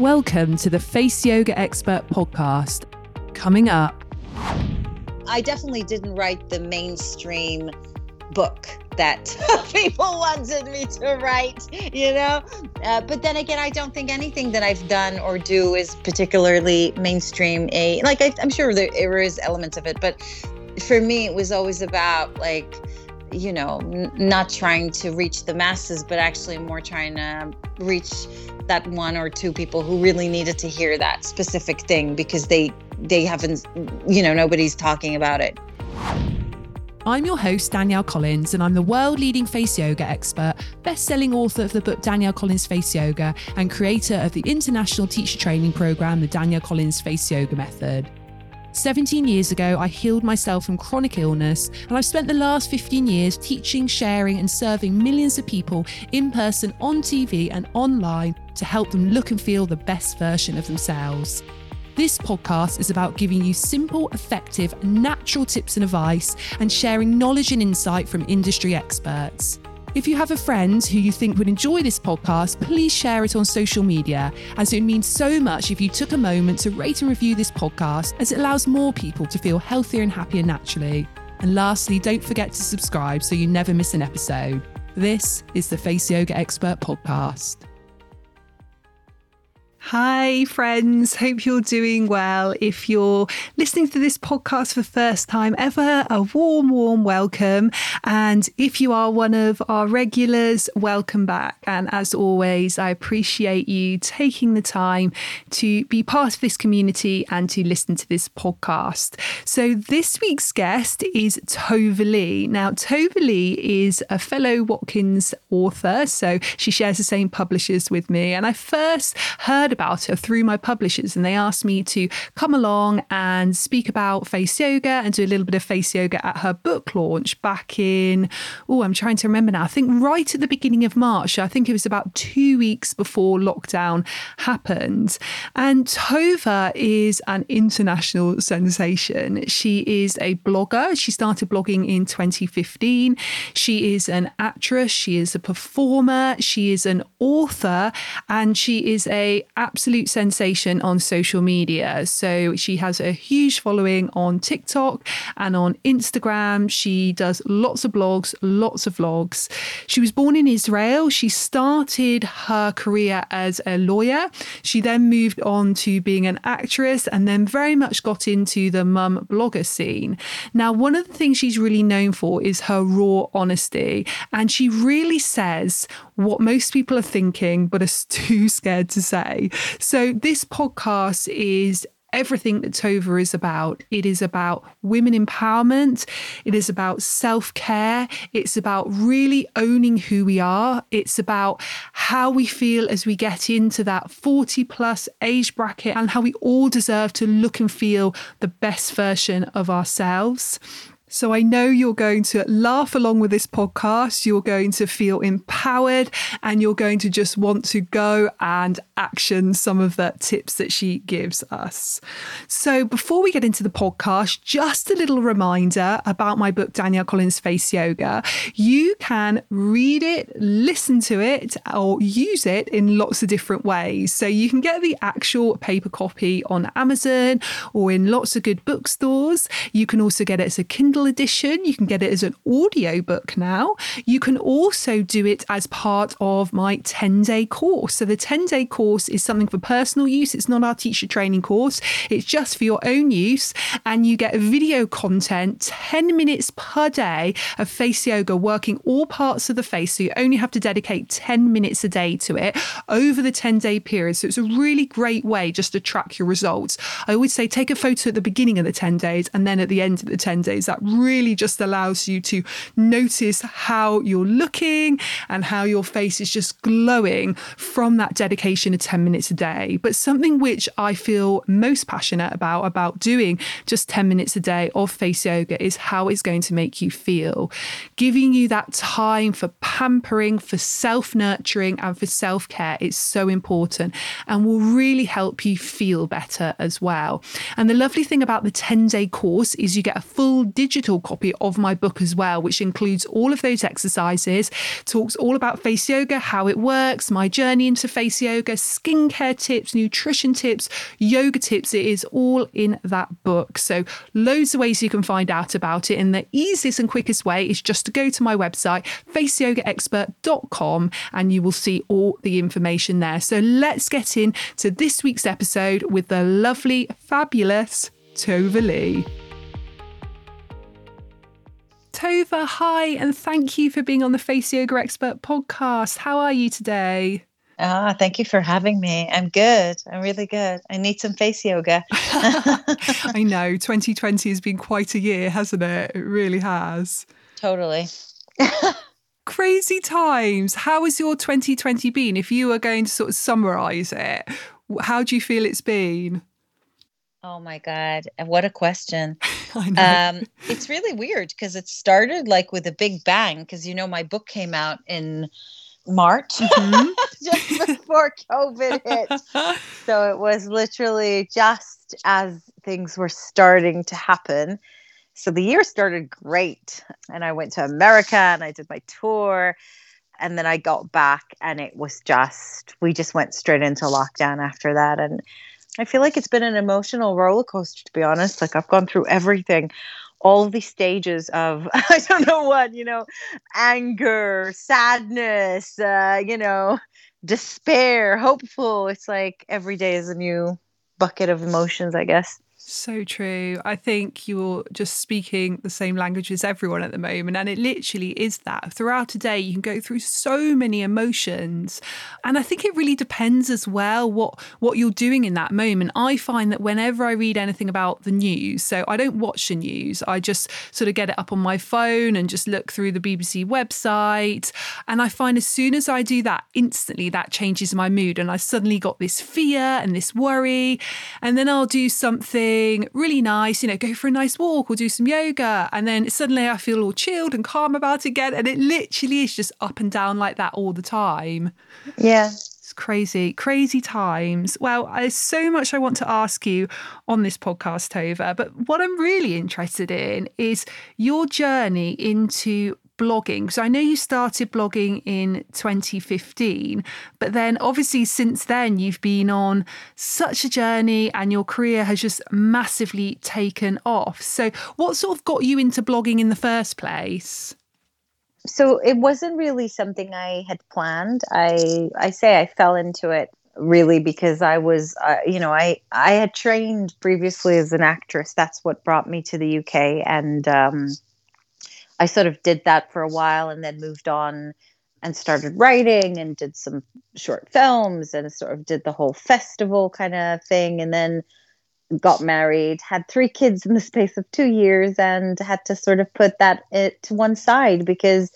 Welcome to the Face Yoga Expert podcast. Coming up, I definitely didn't write the mainstream book that people wanted me to write, you know? Uh, but then again, I don't think anything that I've done or do is particularly mainstream. A like I, am sure there, there is elements of it, but for me, it was always about like you know n- not trying to reach the masses but actually more trying to reach that one or two people who really needed to hear that specific thing because they they haven't you know nobody's talking about it I'm your host, Danielle Collins, and I'm the world leading face yoga expert, best selling author of the book Danielle Collins Face Yoga, and creator of the international teacher training program, the Danielle Collins Face Yoga Method. 17 years ago, I healed myself from chronic illness, and I've spent the last 15 years teaching, sharing, and serving millions of people in person, on TV, and online to help them look and feel the best version of themselves. This podcast is about giving you simple, effective, natural tips and advice and sharing knowledge and insight from industry experts. If you have a friend who you think would enjoy this podcast, please share it on social media, as it means so much if you took a moment to rate and review this podcast, as it allows more people to feel healthier and happier naturally. And lastly, don't forget to subscribe so you never miss an episode. This is the Face Yoga Expert Podcast. Hi, friends. Hope you're doing well. If you're listening to this podcast for the first time ever, a warm, warm welcome. And if you are one of our regulars, welcome back. And as always, I appreciate you taking the time to be part of this community and to listen to this podcast. So, this week's guest is Tova Leigh. Now, Tova Leigh is a fellow Watkins author, so she shares the same publishers with me. And I first heard heard about her through my publishers, and they asked me to come along and speak about face yoga and do a little bit of face yoga at her book launch back in, oh, I'm trying to remember now. I think right at the beginning of March. I think it was about two weeks before lockdown happened. And Tova is an international sensation. She is a blogger. She started blogging in 2015. She is an actress. She is a performer. She is an author, and she is a absolute sensation on social media. So she has a huge following on TikTok and on Instagram. She does lots of blogs, lots of vlogs. She was born in Israel. She started her career as a lawyer. She then moved on to being an actress and then very much got into the mum blogger scene. Now, one of the things she's really known for is her raw honesty. And she really says what most people are thinking, but are too scared to say. So, this podcast is everything that Tova is about. It is about women empowerment. It is about self care. It's about really owning who we are. It's about how we feel as we get into that 40 plus age bracket and how we all deserve to look and feel the best version of ourselves. So I know you're going to laugh along with this podcast. You're going to feel empowered and you're going to just want to go and action some of the tips that she gives us. So before we get into the podcast, just a little reminder about my book, Danielle Collins Face Yoga. You can read it, listen to it, or use it in lots of different ways. So you can get the actual paper copy on Amazon or in lots of good bookstores. You can also get it as a Kindle Kindle edition. You can get it as an audio book now. You can also do it as part of my 10 day course. So, the 10 day course is something for personal use. It's not our teacher training course, it's just for your own use. And you get video content 10 minutes per day of face yoga, working all parts of the face. So, you only have to dedicate 10 minutes a day to it over the 10 day period. So, it's a really great way just to track your results. I always say take a photo at the beginning of the 10 days and then at the end of the 10 days. That really just allows you to notice how you're looking and how your face is just glowing from that dedication of 10 minutes a day. But something which I feel most passionate about, about doing just 10 minutes a day of face yoga, is how it's going to make you feel. Giving you that time for pampering, for self nurturing, and for self care is so important and will really help you feel better as well. And the lovely thing about the 10 day course is you get a full digital digital copy of my book as well, which includes all of those exercises, talks all about face yoga, how it works, my journey into face yoga, skincare tips, nutrition tips, yoga tips. It is all in that book. So, loads of ways you can find out about it. And the easiest and quickest way is just to go to my website, faceyogaexpert.com, and you will see all the information there. So, let's get into this week's episode with the lovely, fabulous Tova Leigh. Tova, hi, and thank you for being on the Face Yoga Expert podcast. How are you today? Ah, thank you for having me. I'm good. I'm really good. I need some face yoga. I know 2020 has been quite a year, hasn't it? It really has. Totally. Crazy times. How has your 2020 been? If you were going to sort of summarize it, how do you feel it's been? Oh my God. What a question. Um, it's really weird because it started like with a big bang because, you know, my book came out in March, Mhm. just before COVID hit. So it was literally just as things were starting to happen. So the year started great. And I went to America and I did my tour. And then I got back and it was just, we just went straight into lockdown after that. And I feel like it's been an emotional roller coaster, to be honest. Like I've gone through everything, all the stages of, I don't know what, you know, anger, sadness, uh, you know, despair, hopeful. It's like every day is a new bucket of emotions, I guess. So true. I think you're just speaking the same language as everyone at the moment. And it literally is that. Throughout a day, you can go through so many emotions. And I think it really depends as well what, what you're doing in that moment. I find that whenever I read anything about the news, so I don't watch the news, I just sort of get it up on my phone and just look through the BBC website. And I find as soon as I do that, instantly that changes my mood. And I suddenly got this fear and this worry. And then I'll do something really nice, you know, go for a nice walk or do some yoga. And then suddenly I feel all chilled and calm about it again. And it literally is just up and down like that all the time. Yeah. It's crazy, crazy times. Well, there's so much I want to ask you on this podcast, Tova. But what I'm really interested in is your journey into blogging. So I know you started blogging in 2015, but then obviously since then you've been on such a journey and your career has just massively taken off. So what sort of got you into blogging in the first place? so it wasn't really something I had planned. I I say I fell into it really because I was uh, you know I I had trained previously as an actress. That's what brought me to the UK and um, I sort of did that for a while and then moved on and started writing and did some short films and sort of did the whole festival kind of thing and then got married, had three kids in the space of two years, and had to sort of put that to one side because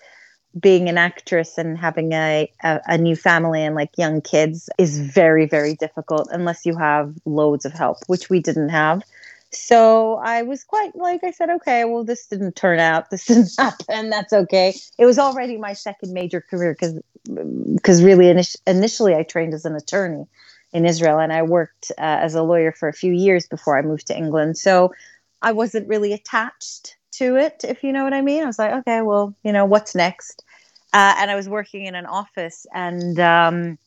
being an actress and having a, a, a new family and like young kids is very, very difficult unless you have loads of help, which we didn't have. So I was quite like I said, okay, well, this didn't turn out. This didn't happen. That's okay. It was already my second major career because because really init- initially I trained as an attorney in Israel, and I worked uh, as a lawyer for a few years before I moved to England. So I wasn't really attached to it, if you know what I mean. I was like, okay, well, you know, what's next? Uh, and I was working in an office, and um,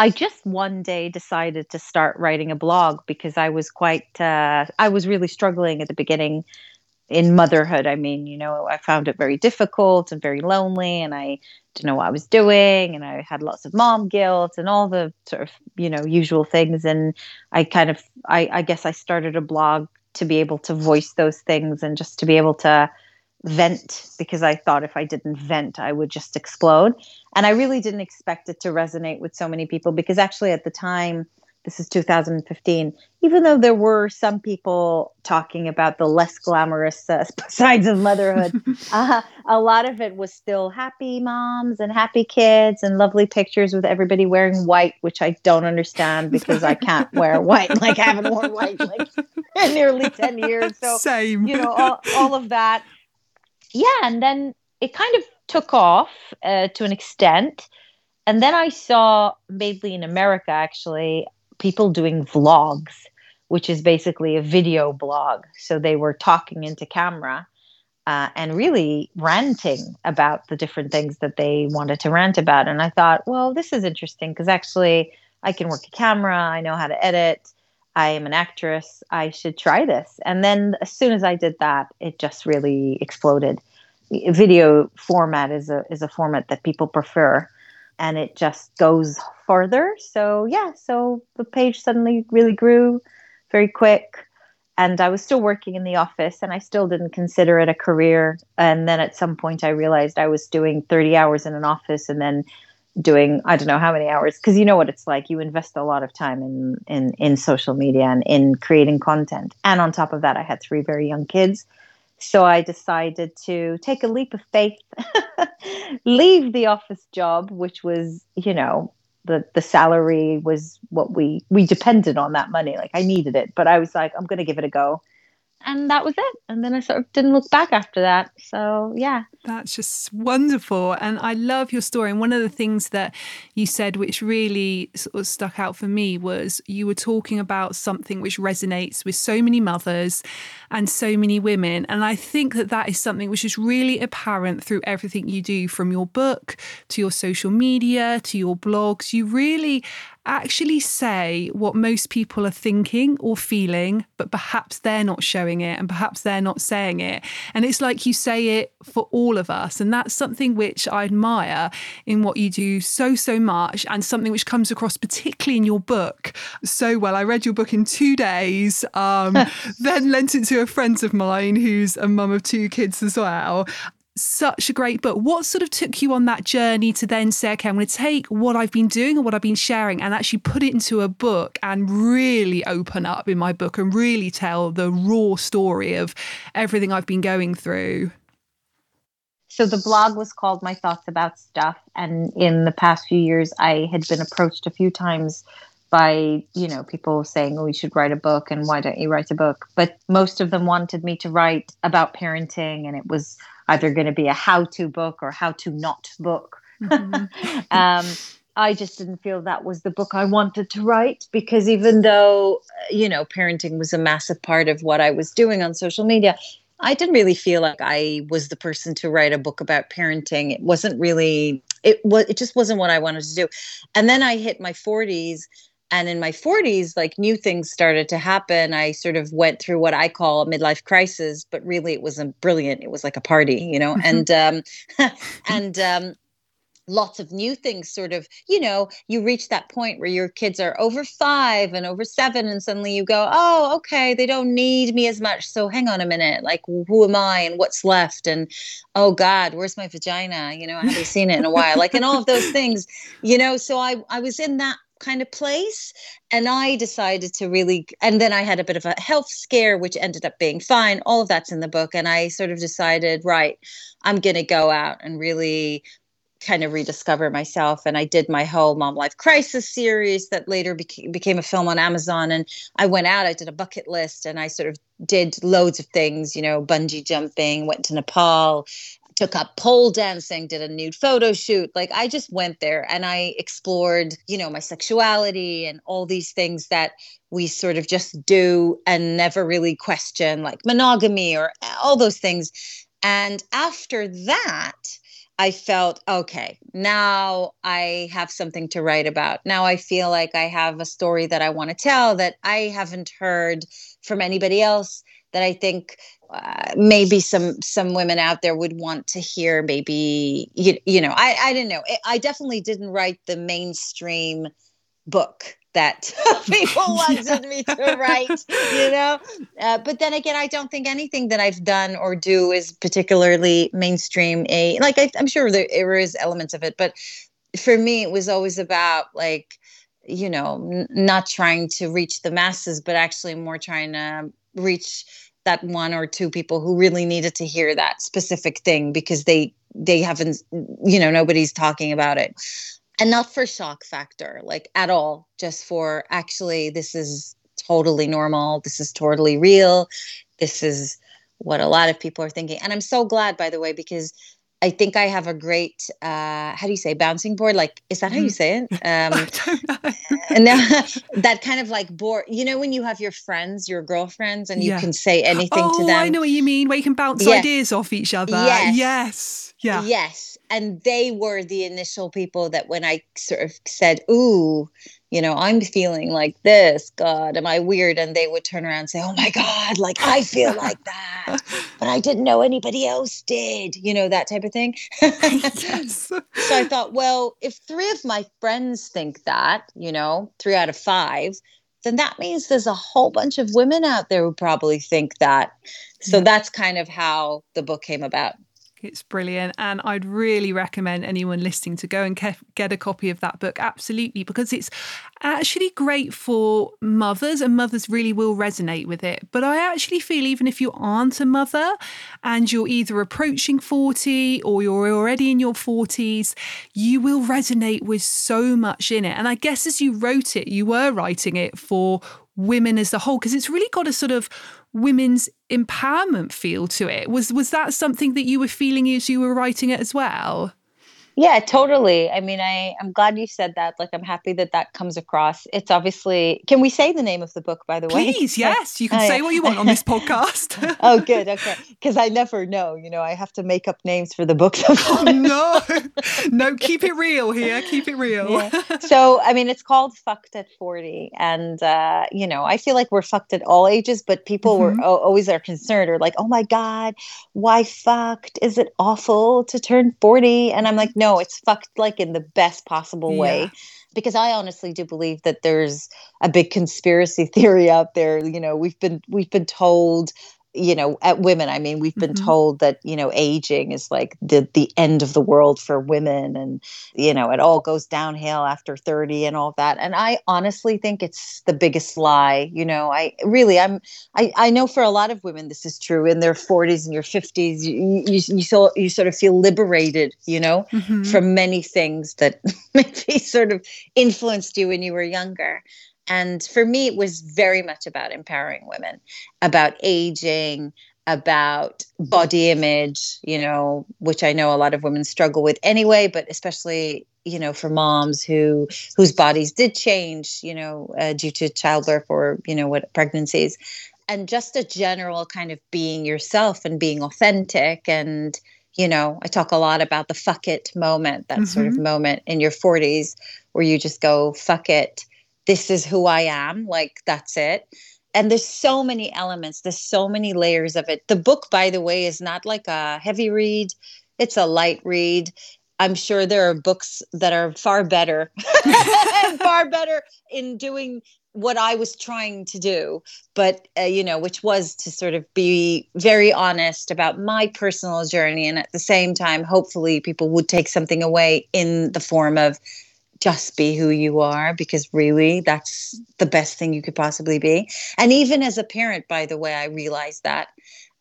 I just one day decided to start writing a blog because I was quite, uh, I was really struggling at the beginning in motherhood. I mean, you know, I found it very difficult and very lonely, and I didn't know what I was doing, and I had lots of mom guilt and all the sort of, you know, usual things. And I kind of, I, I guess I started a blog to be able to voice those things and just to be able to vent because I thought if I didn't vent, I would just explode. And I really didn't expect it to resonate with so many people because actually at the time, this is 2015, even though there were some people talking about the less glamorous uh, sides of motherhood, uh, a lot of it was still happy moms and happy kids and lovely pictures with everybody wearing white, which I don't understand because I can't wear white. Like I haven't worn white like in nearly 10 years. So, Same. you know, all, all of that. Yeah. And then it kind of took off uh, to an extent. And then I saw, mainly in America, actually, people doing vlogs, which is basically a video blog. So they were talking into camera uh, and really ranting about the different things that they wanted to rant about. And I thought, well, this is interesting because actually I can work a camera, I know how to edit, I am an actress, I should try this. And then as soon as I did that, it just really exploded. Video format is a is a format that people prefer and it just goes further. So yeah, so the page suddenly really grew very quick and I was still working in the office and I still didn't consider it a career. And then at some point I realized I was doing 30 hours in an office and then doing I don't know how many hours because you know what it's like. You invest a lot of time in in in social media and in creating content. And on top of that I had three very young kids. So I decided to take a leap of faith leave the office job which was you know the the salary was what we we depended on that money. Like i needed it but i was like i'm going to give it a go and that was it. And then i sort of didn't look back after that. So yeah. That's just wonderful. And i love your story. And one of the things that you said which really sort of stuck out for me was you were talking about something which resonates with so many mothers and so many women. And i think that that is something which is really apparent through everything you do from your book to your social media to your blogs. You really actually say what most people are thinking or feeling, but perhaps they're not showing it and perhaps they're not saying it. And it's like you say it for all of us. And that's something which I admire in what you do so, so much, and something which comes across particularly in your book so well. I read your book in two days, um, then lent it to a friend of mine who's a mum of two kids as well such a great book. What sort of took you on that journey to then say, okay, I'm going to take what I've been doing and what I've been sharing and actually put it into a book and really open up in my book and really tell the raw story of everything I've been going through? So the blog was called My Thoughts About Stuff. And in the past few years, I had been approached a few times by you know people saying oh you should write a book and why don't you write a book but most of them wanted me to write about parenting and it was either going to be a how to book or how to not book. Mm-hmm. um, I just didn't feel that was the book I wanted to write because even though, you know, parenting was a massive part of what I was doing on social media, I didn't really feel like I was the person to write a book about parenting. It wasn't really it was it just wasn't what I wanted to do. And then I hit my 40s and in my 40s like new things started to happen. I sort of went through what i call a midlife crisis but really it wasn't brilliant. It was like a party you know? And um and um lots of new things sort of you know you reach that point where your kids are over five and over seven and suddenly you go oh okay they don't need me as much. So hang on a minute. Like who am i and what's left? And oh god where's my vagina? You know i haven't seen it in a while. Like and all of those things you know? So i i was in that kind of place. And I decided to really, and then I had a bit of a health scare, which ended up being fine. All of that's in the book. And I sort of decided, right, I'm going to go out and really kind of rediscover myself and i did my whole mom life crisis series that later became, became a film on amazon and i went out i did a bucket list and i sort of did loads of things you know bungee jumping went to nepal took up pole dancing, did a nude photo shoot. Like I just went there and I explored, you know, my sexuality and all these things that we sort of just do and never really question, like monogamy or all those things. And after that, I felt okay, now I have something to write about. Now I feel like I have a story that I want to tell that I haven't heard from anybody else that I think uh, maybe some some women out there would want to hear maybe you, you know I, I don't know. I definitely didn't write the mainstream book that people wanted me to write you know? Uh, but then again i don't think anything that i've done or do is particularly mainstream a like I, i'm sure there, there is elements of it but for me it was always about like you know n- not trying to reach the masses but actually more trying to reach that one or two people who really needed to hear that specific thing because they they haven't you know nobody's talking about it. And not for shock factor like at all just for actually this is totally normal. This is totally real. This is what a lot of people are thinking. And i'm so glad by the way because I think I have a great uh, how do you say bouncing board? Like, is that how you mm. say it? Um, and now that kind of like bore you know when you have your friends your girlfriends and you Yeah. can say anything oh, to them I know what you mean. Where you can bounce Yeah. ideas off each other. Yes. Yes. Yeah. Yes. And they were the initial people that when I sort of said, Ooh, you know, I'm feeling like this, God, am I weird? And they would turn around and say, Oh my God, like I feel like that. But I didn't know anybody else did, you know, that type of thing. yes. So I thought, well, if three of my friends think that, you know, three out of five, then that means there's a whole bunch of women out there who probably think that. So Yeah. that's kind of how the book came about. It's brilliant. And I'd really recommend anyone listening to go and ke- get a copy of that book. Absolutely. Because it's actually great for mothers, and mothers really will resonate with it. But I actually feel even if you aren't a mother and you're either approaching 40 or you're already in your 40s, you will resonate with so much in it. And I guess as you wrote it, you were writing it for women as a whole because it's really got a sort of women's empowerment feel to it. Was was that something that you were feeling as you were writing it as well Yeah, totally. I mean, I I'm glad you said that. Like, I'm happy that that comes across. It's obviously. Can we say the name of the book, by the way? please yes you can Oh, say yeah. what you want on this podcast oh, good. Okay, because I never know. You know, I have to make up names for the books. oh, no no keep it real here keep it real Yeah. so I mean, it's called "Fucked at 40," and uh, you know, I feel like we're fucked at all ages, but people were Mhm. o- always are concerned or like, "Oh my god, why fucked? Is it awful to turn 40?" And I'm like, "No, it's fucked like in the best possible way." Yeah. Because I honestly do believe that there's a big conspiracy theory out there. You know, we've been we've been told you know at women i mean we've been Mhm. told that you know aging is like the the end of the world for women and you know it all goes downhill after 30 and all that and i honestly think it's the biggest lie you know i really i'm i, I know for a lot of women this is true in their 40s and your 50s you you, you, so, you sort of feel liberated you know Mhm. from many things that maybe sort of influenced you when you were younger. And for me, it was very much about empowering women, about aging, about body image, you know, which I know a lot of women struggle with anyway, but especially, you know, for moms who whose bodies did change, you know, uh, due to childbirth or, you know, what pregnancies. And just a general kind of being yourself and being authentic and you know, I talk a lot about the fuck it moment, that sort of moment in your 40s where you just go, fuck it. This is who I am. Like, that's it. And there's so many elements, there's so many layers of it. The book, by the way, is not like a heavy read, it's a light read. I'm sure there are books that are far better, far better in doing what I was trying to do, but uh, you know, which was to sort of be very honest about my personal journey, and at the same time, hopefully, people would take something away in the form of just be who you are, because really, that's the best thing you could possibly be. And even as a parent, by the way, I realized that.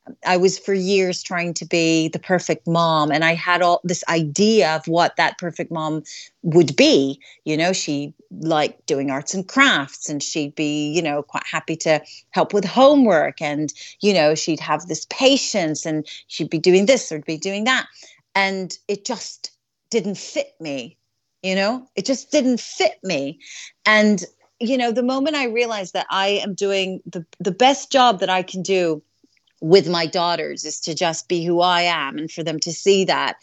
Um, I was for years trying to be the perfect mom, and I had all this idea of what that perfect mom would be. You know, she liked doing arts and crafts, and she'd be, you know, quite happy to help with homework, and you know, she'd have this patience, and she'd be doing this or be doing that, and it just didn't fit me. You know, it just didn't fit me, and you know, the moment I realized that I am doing the the best job that I can do with my daughters is to just be who I am and for them to see that.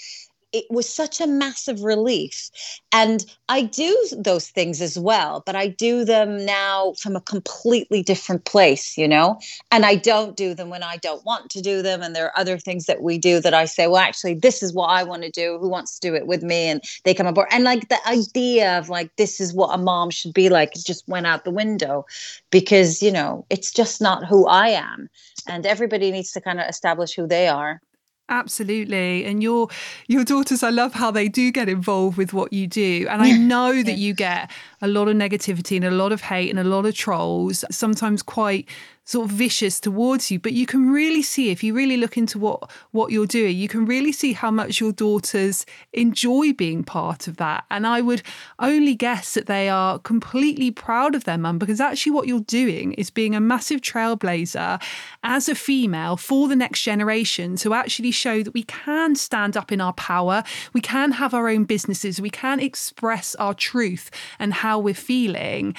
It was such a massive relief. And I do those things as well, but I do them now from a completely different place, you know? And I don't do them when I don't want to do them. And there are other things that we do that I say, well, actually, this is what I want to do. Who wants to do it with me? And they come aboard. And like the idea of like, this is what a mom should be like, just went out the window because, you know, it's just not who I am and everybody needs to kind of establish who they are Absolutely. And your your daughters, I love how they do get involved with what you do. And I know that you get a lot of negativity and a lot of hate and a lot of trolls, sometimes quite sort of vicious towards you but you can really see if you really look into what what you're doing you can really see how much your daughters enjoy being part of that and i would only guess that they are completely proud of their mum because actually what you're doing is being a massive trailblazer as a female for the next generation to actually show that we can stand up in our power we can have our own businesses we can express our truth and how we're feeling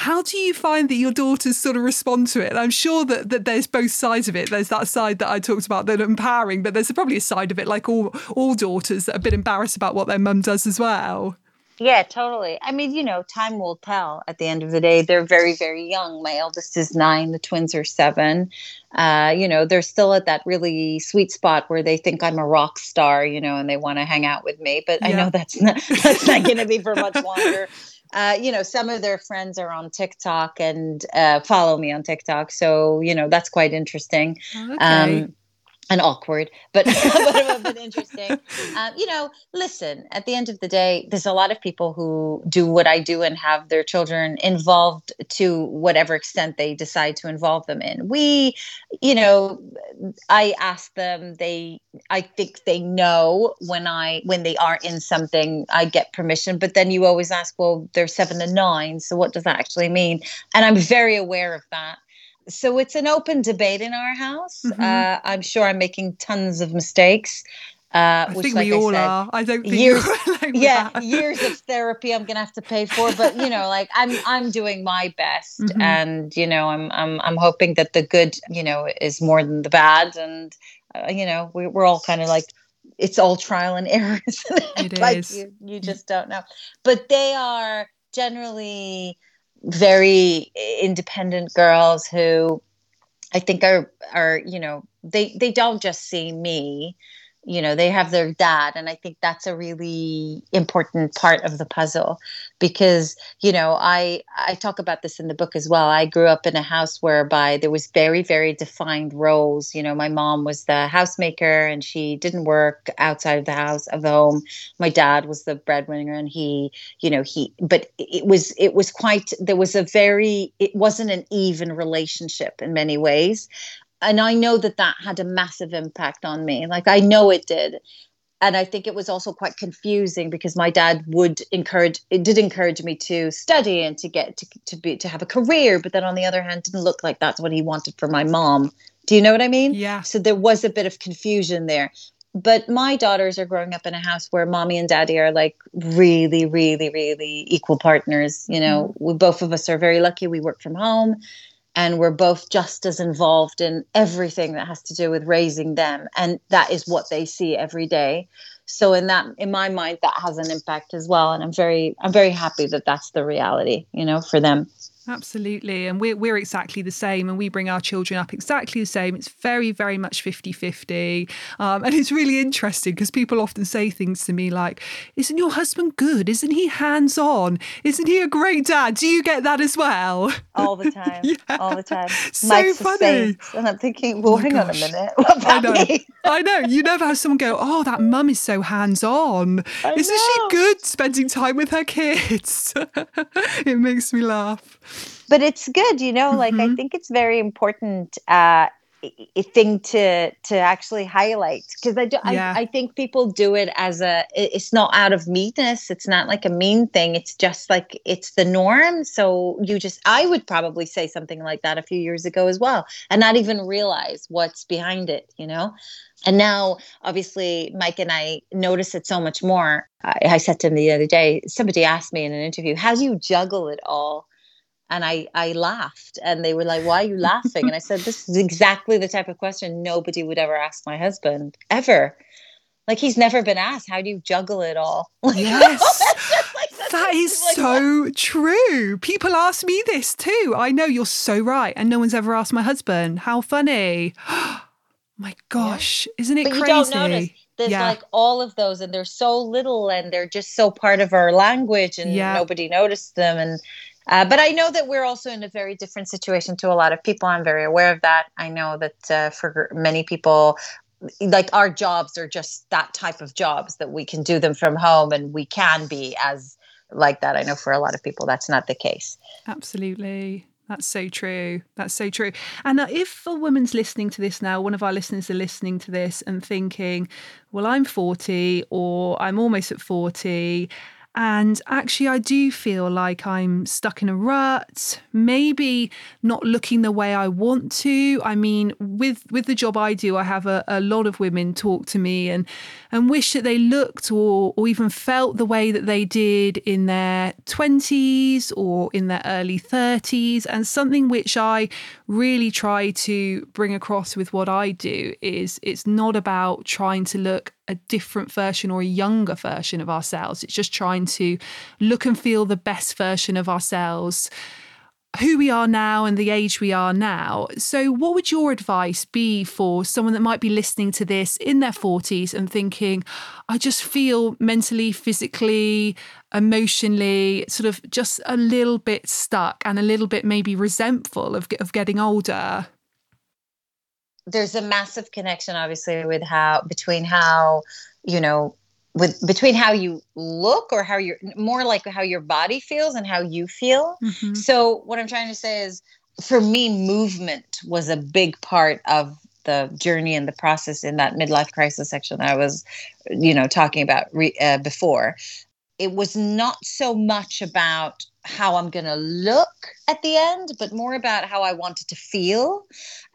how do you find that your daughters sort of respond to it? I'm sure that, that there's both sides of it. There's that side that I talked about that empowering, but there's probably a side of it like all all daughters that are a bit embarrassed about what their mum does as well. Yeah, totally. I mean, you know, time will tell at the end of the day. They're very, very young. My eldest is nine, the twins are seven. Uh, you know, they're still at that really sweet spot where they think I'm a rock star, you know, and they want to hang out with me. But yeah. I know that's not that's not gonna be for much longer. Uh, you know, some of their friends are on TikTok and uh, follow me on TikTok. So, you know, that's quite interesting. Okay. Um, and awkward, but but, but interesting. Um, you know, listen. At the end of the day, there's a lot of people who do what I do and have their children involved to whatever extent they decide to involve them in. We, you know, I ask them. They, I think they know when I when they are in something. I get permission, but then you always ask, well, they're seven and nine, so what does that actually mean? And I'm very aware of that so it's an open debate in our house. Mm-hmm. Uh, I'm sure I'm making tons of mistakes. Uh, I which, think like we I all said, are. I don't think years, like yeah, years of therapy I'm gonna have to pay for. But you know, like I'm I'm doing my best, mm-hmm. and you know, I'm I'm I'm hoping that the good, you know, is more than the bad, and uh, you know, we, we're all kind of like it's all trial and error. It like is. You, you just don't know. But they are generally very independent girls who I think are are you know they they don't just see me you know they have their dad. And i think that's a really important part of the puzzle because you know i i talk about this in the book as well. I grew up in a house whereby there was very very defined roles. You know my mom was the housemaker and she didn't work outside of the house of the home. My dad was the breadwinner and he you know he but it was it was quite there was a very it wasn't an even relationship in many ways and I know that that had a massive impact on me. Like I know it did. And I think it was also quite confusing because my dad would encourage it did encourage me to study and to get to, to be to have a career, but then on the other hand didn't look like that's what he wanted for my mom. Do you know what I mean? Yeah. So there was a bit of confusion there. But my daughters are growing up in a house where mommy and daddy are like really, really, really equal partners. You know, mm. we both of us are very lucky. We work from home and we're both just as involved in everything that has to do with raising them and that is what they see every day. So in that in my mind that has an impact as well and i'm very i'm very happy that that's the reality you know for them Absolutely. And we're, we're exactly the same. And we bring our children up exactly the same. It's very, very much 50 50. Um, and it's really interesting because people often say things to me like, Isn't your husband good? Isn't he hands on? Isn't he a great dad? Do you get that as well? All the time. yeah. All the time. So Mike's funny. And I'm thinking, Well, oh hang gosh. on a minute. I know. I know. You never have someone go, Oh, that mum is so hands on. Isn't know. she good spending time with her kids? it makes me laugh but it's good you know like mm-hmm. i think it's very important uh thing to to actually highlight because I do yeah. I, I think people do it as a it's not out of meanness it's not like a mean thing it's just like it's the norm so you just I would probably say something like that a few years ago as well and not even realize what's behind it you know and now obviously Mike and I notice it so much more I, I said to him the other day somebody asked me in an interview how do you juggle it all and I, I laughed and they were like why are you laughing? And i said this is exactly the type of question nobody would ever ask my husband ever. Like he's never been asked how do you juggle it all? Yes. Like, that is like, so what? true. People ask me this too. I know you're so right and no one's ever asked my husband. How funny. My gosh yeah. isn't it but crazy you don't notice there's yeah. like all of those and they're so little and they're just so part of our language and yeah. nobody noticed them and uh, but I know that we're also in a very different situation to a lot of people. I'm very aware of that. I know that uh, for many people, like our jobs are just that type of jobs that we can do them from home and we can be as like that. I know for a lot of people that's not the case. Absolutely. That's so true. That's so true. And uh, if a woman's listening to this now, one of our listeners are listening to this and thinking, well, I'm 40 or I'm almost at 40 and actually, I do feel like I'm stuck in a rut, maybe not looking the way I want to. I mean, with with the job I do, I have a, a lot of women talk to me and and wish that they looked or or even felt the way that they did in their 20s or in their early 30s. And something which I really try to bring across with what I do is it's not about trying to look a different version or a younger version of ourselves. It's just trying to look and feel the best version of ourselves, who we are now and the age we are now. So, what would your advice be for someone that might be listening to this in their 40s and thinking, I just feel mentally, physically, emotionally, sort of just a little bit stuck and a little bit maybe resentful of, of getting older? There's a massive connection obviously with how between how you know with between how you look or how you're more like how your body feels and how you feel. Mm-hmm. so what i'm trying to say is for me movement was a big part of the journey and the process in that midlife crisis section that i was you know talking about re, uh, before. It was not so much about how i'm going to look at the end but more about how i wanted to feel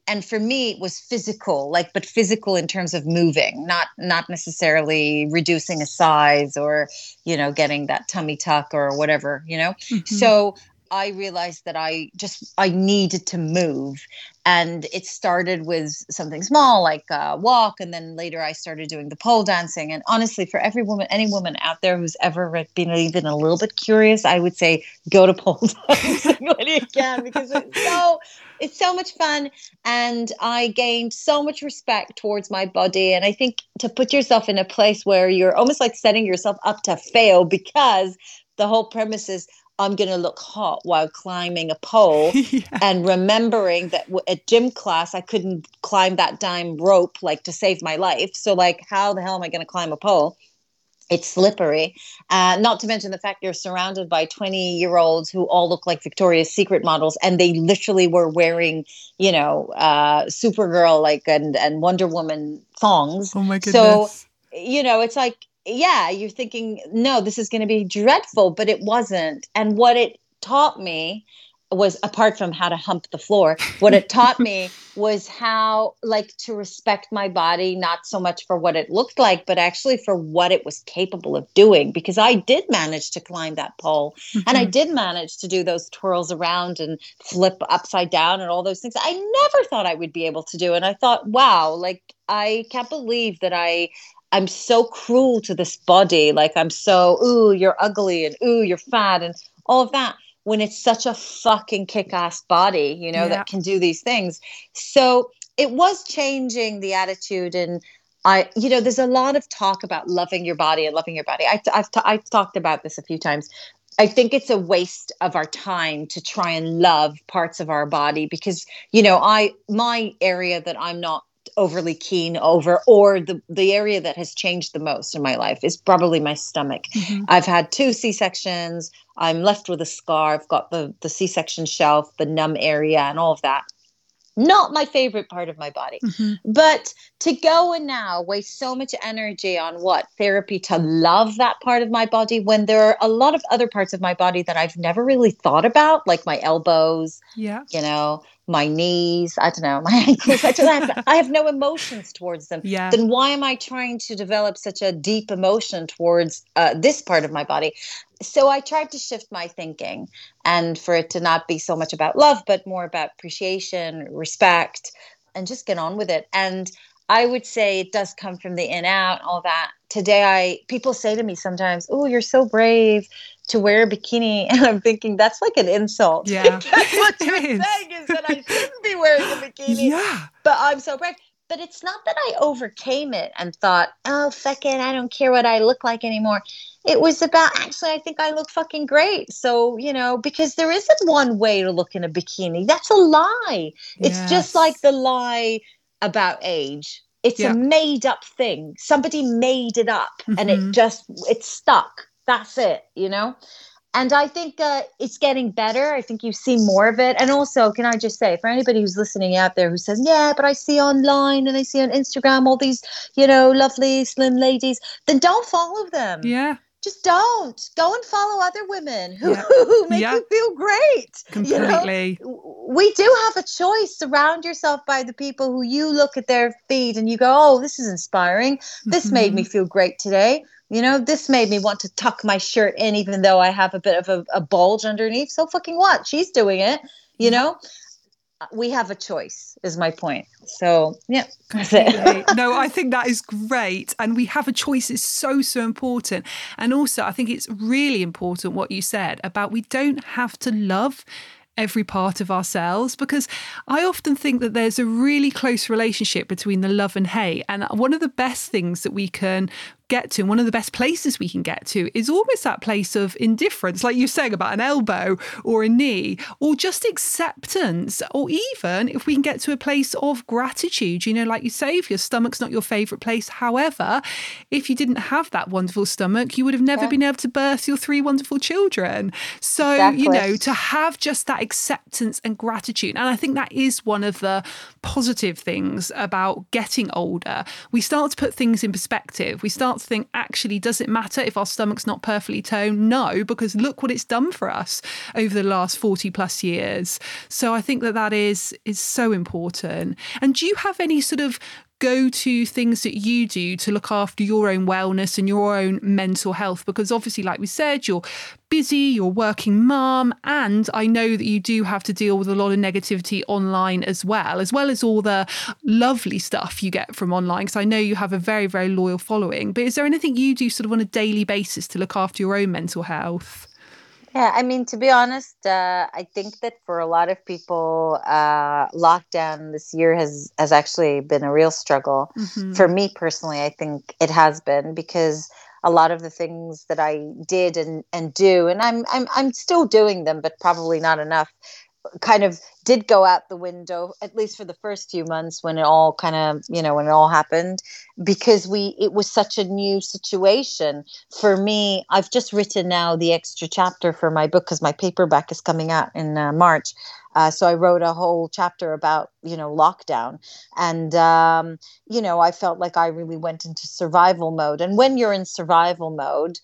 and for me it was physical like but physical in terms of moving not not necessarily reducing a size or you know getting that tummy tuck or whatever you know mm-hmm. so I realized that I just I needed to move, and it started with something small like a walk, and then later I started doing the pole dancing. And honestly, for every woman, any woman out there who's ever been even a little bit curious, I would say go to pole dancing when you can because it's so it's so much fun, and I gained so much respect towards my body. And I think to put yourself in a place where you're almost like setting yourself up to fail because the whole premise is I'm going to look hot while climbing a pole yeah. and remembering that at gym class I couldn't climb that dime rope like to save my life. So like how the hell am I going to climb a pole? It's slippery. Uh, not to mention the fact you're surrounded by 20 year olds who all look like Victoria's Secret models, and they literally were wearing, you know, uh, Supergirl like and and Wonder Woman thongs. Oh my goodness! So you know, it's like yeah, you're thinking, no, this is going to be dreadful, but it wasn't. And what it taught me was apart from how to hump the floor what it taught me was how like to respect my body not so much for what it looked like but actually for what it was capable of doing because i did manage to climb that pole mm-hmm. and i mm-hmm. did manage to do those twirls around and flip upside down and all those things i never thought i would be able to do and i thought wow like i can't believe that i I'm so cruel to this body. Like I'm so, ooh, you're ugly and ooh, you're fat and all of that when it's such a fucking kick ass body, you know, yeah. that can do these things. So it was changing the attitude and I, you know, there's a lot of talk about loving your body and loving your body. I, have t- I've talked about this a few times. I think it's a waste of our time to try and love parts of our body because, you know, I, my area that I'm not overly keen over or the the area that has changed the most in my life is probably my stomach. Mm-hmm. i've had two c-sections. I'm left with a scar. I've got the the c-section shelf the numb area and all of that. Not my favorite part of my body. Mm-hmm. But to go and now waste so much energy on what? Therapy to love that part of my body when there are a lot of other parts of my body that I've never really thought about, like my elbows, yeah, you know, my knees, I don't know, my ankles. I, have, I have no emotions towards them. Yeah. Then why am I trying to develop such a deep emotion towards uh, this part of my body? So I tried to shift my thinking and for it to not be so much about love, but more about appreciation, respect, and just get on with it. And I would say it does come from the in out, all that. Today, I people say to me sometimes, "Oh, you're so brave to wear a bikini," and I'm thinking that's like an insult. Yeah, that's what you're saying is that I shouldn't be wearing a bikini. Yeah, but I'm so brave. But it's not that I overcame it and thought, "Oh, fuck it, I don't care what I look like anymore." It was about actually, I think I look fucking great. So, you know, because there isn't one way to look in a bikini. That's a lie. Yes. It's just like the lie about age. It's yeah. a made up thing. Somebody made it up mm-hmm. and it mm-hmm. just, it's stuck. That's it, you know? and I think uh, it's getting better. I think you see more of it. And also, can I just say, for anybody who's listening out there who says, "Yeah, but I see online and I see on Instagram all these, you know, lovely slim ladies," then don't follow them. Yeah just don't go and follow other women who, yeah. who make yeah. you feel great completely you know? we do have a choice surround yourself by the people who you look at their feed and you go oh this is inspiring this mm-hmm. made me feel great today you know this made me want to tuck my shirt in even though i have a bit of a, a bulge underneath. So fucking what? She's doing it you know? We have a choice is my point. So yeah that's it. No i think that is great. And we have a choice. Is so so important. And also i think it's really important what you said about we don't have to love every part of ourselves because I often think that there's a really close relationship between the love and hate. And one of the best things that we can get to, and one of the best places we can get to, is almost that place of indifference, like you're saying about an elbow or a knee, or just acceptance, or even if we can get to a place of gratitude. You know, like you say, if your stomach's not your favorite place, however, if you didn't have that wonderful stomach, you would have never yeah. been able to birth your three wonderful children. So, exactly. you know, to have just that acceptance and gratitude, and I think that is one of the positive things about getting older. We start to put things in perspective. We start to think, actually, does it matter if our stomach's not perfectly toned? No, because look what it's done for us over the last 40 plus years. So I think that that is is so important. And do you have any sort of go to things that you do to look after your own wellness and your own mental health? Because obviously, like we said, you're busy, you're working mum, and I know that you do have to deal with a lot of negativity online as well, as well as all the lovely stuff you get from online. Because I know you have a very, very loyal following. But is there anything you do sort of on a daily basis to look after your own mental health? Yeah, I mean, to be honest, uh, I think that for a lot of people, uh, lockdown this year has has actually been a real struggle. Mm-hmm. For me personally, I think it has been because a lot of the things that I did and and do, and I'm I'm I'm still doing them, but probably not enough kind of did go out the window at least for the first few months when it all kind of you know when it all happened because we it was such a new situation. For me i've just written now the extra chapter for my book because my paperback is coming out in uh, march. Uh, so i wrote a whole chapter about you know lockdown. And um, you know i felt like i really went into survival mode. And when you're in survival mode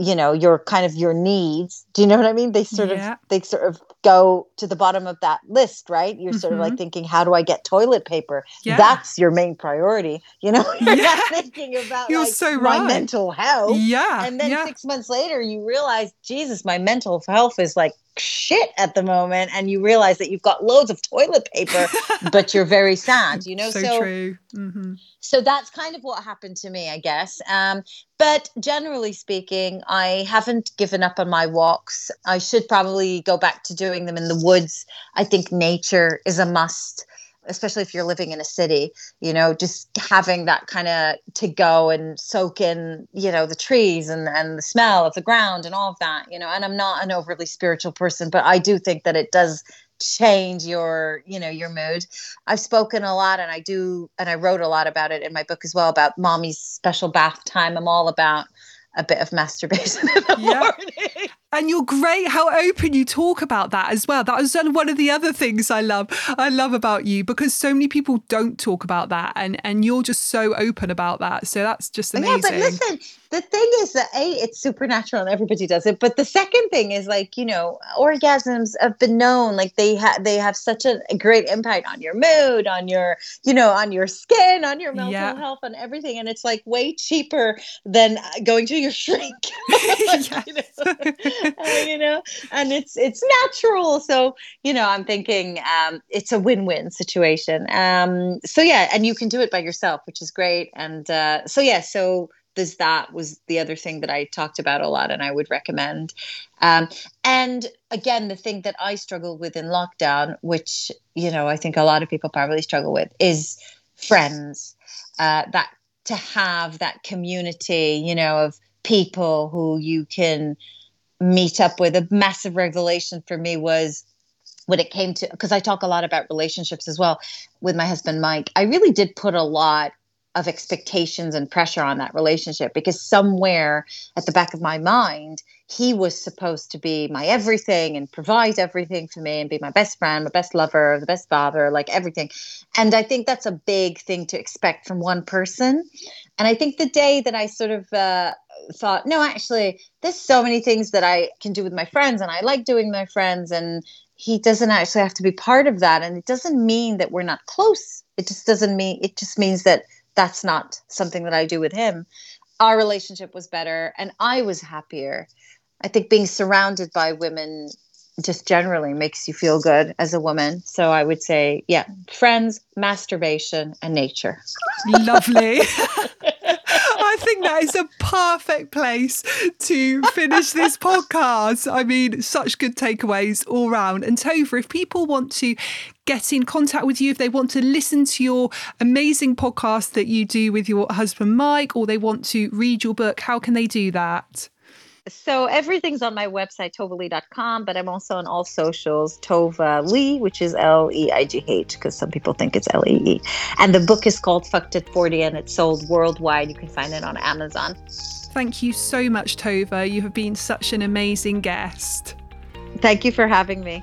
you know your kind of your needs do you know what i mean they sort yeah. of they sort of go to the bottom of that list right you're mm-hmm. sort of like mm-hmm. thinking how do i get toilet paper yeah. that's your main priority you know you're yeah. not thinking about you're like, so right. my mental health yeah and then six months later you realize jesus my mental health is like shit at the moment and you realize that you've got loads of toilet paper but you're very sad you know so, so true mm-hmm. So that's kind of what happened to me i guess um, but generally speaking i haven't given up on my walks i should probably go back to doing them in the woods i think nature is a must especially if you're living in a city, you know, just having that kind of to go and soak in, you know, the trees and, and the smell of the ground and all of that, you know. And I'm not an overly spiritual person, but I do think that it does change your you know your mood i've spoken a lot and i do and i wrote a lot about it in my book as well about mommy's special bath time i'm all about a bit of masturbation in the yeah. morning and you're great how open you talk about that as well. That was one of the other things I love. I love about you because so many people don't talk about that and and you're just so open about that. So that's just amazing. Yeah, but listen, the thing is that a it's supernatural and everybody does it. But the second thing is like, you know, orgasms have been known like they have they have such a, great impact on your mood, on your, you know, on your skin, on your mental yeah. health, on everything. And it's like way cheaper than going to your shrink. you know? you know, and it's it's natural. So you know, I'm thinking um, it's a win-win situation. Um, so yeah, and you can do it by yourself, which is great. And uh, so yeah, so this that was the other thing that I talked about a lot, and I would recommend. Um, and again, the thing that I struggle with in lockdown, which you know I think a lot of people probably struggle with, is friends. Uh, that to have that community, you know, of people who you can meet up with. A massive revelation for me was when it came to because I talk a lot about relationships as well with my husband Mike. I really did put a lot of expectations and pressure on that relationship because somewhere at the back of my mind he was supposed to be my everything and provide everything for me and be my best friend, my best lover, the best father, like everything. And I think that's a big thing to expect from one person. And I think the day that I sort of uh, thought, no, actually, there's so many things that I can do with my friends and I like doing my friends. And he doesn't actually have to be part of that. And it doesn't mean that we're not close. It just doesn't mean, it just means that that's not something that I do with him. Our relationship was better and I was happier. I think being surrounded by women just generally makes you feel good as a woman. So I would say, yeah, friends, masturbation, and nature. Lovely. Think that is a perfect place to finish this podcast. I mean, such good takeaways all round. And Tova, if people want to get in contact with you, if they want to listen to your amazing podcast that you do with your husband Mike, or they want to read your book, how can they do that? So everything's on my website tovaleigh.com but i'm also on all socials tova Leigh, which is l-e-i-g-h because some people think it's l-e-e and the book is called fucked at 40 and it's sold worldwide. You can find it on amazon. Thank you so much tova. You have been such an amazing guest. Thank you for having me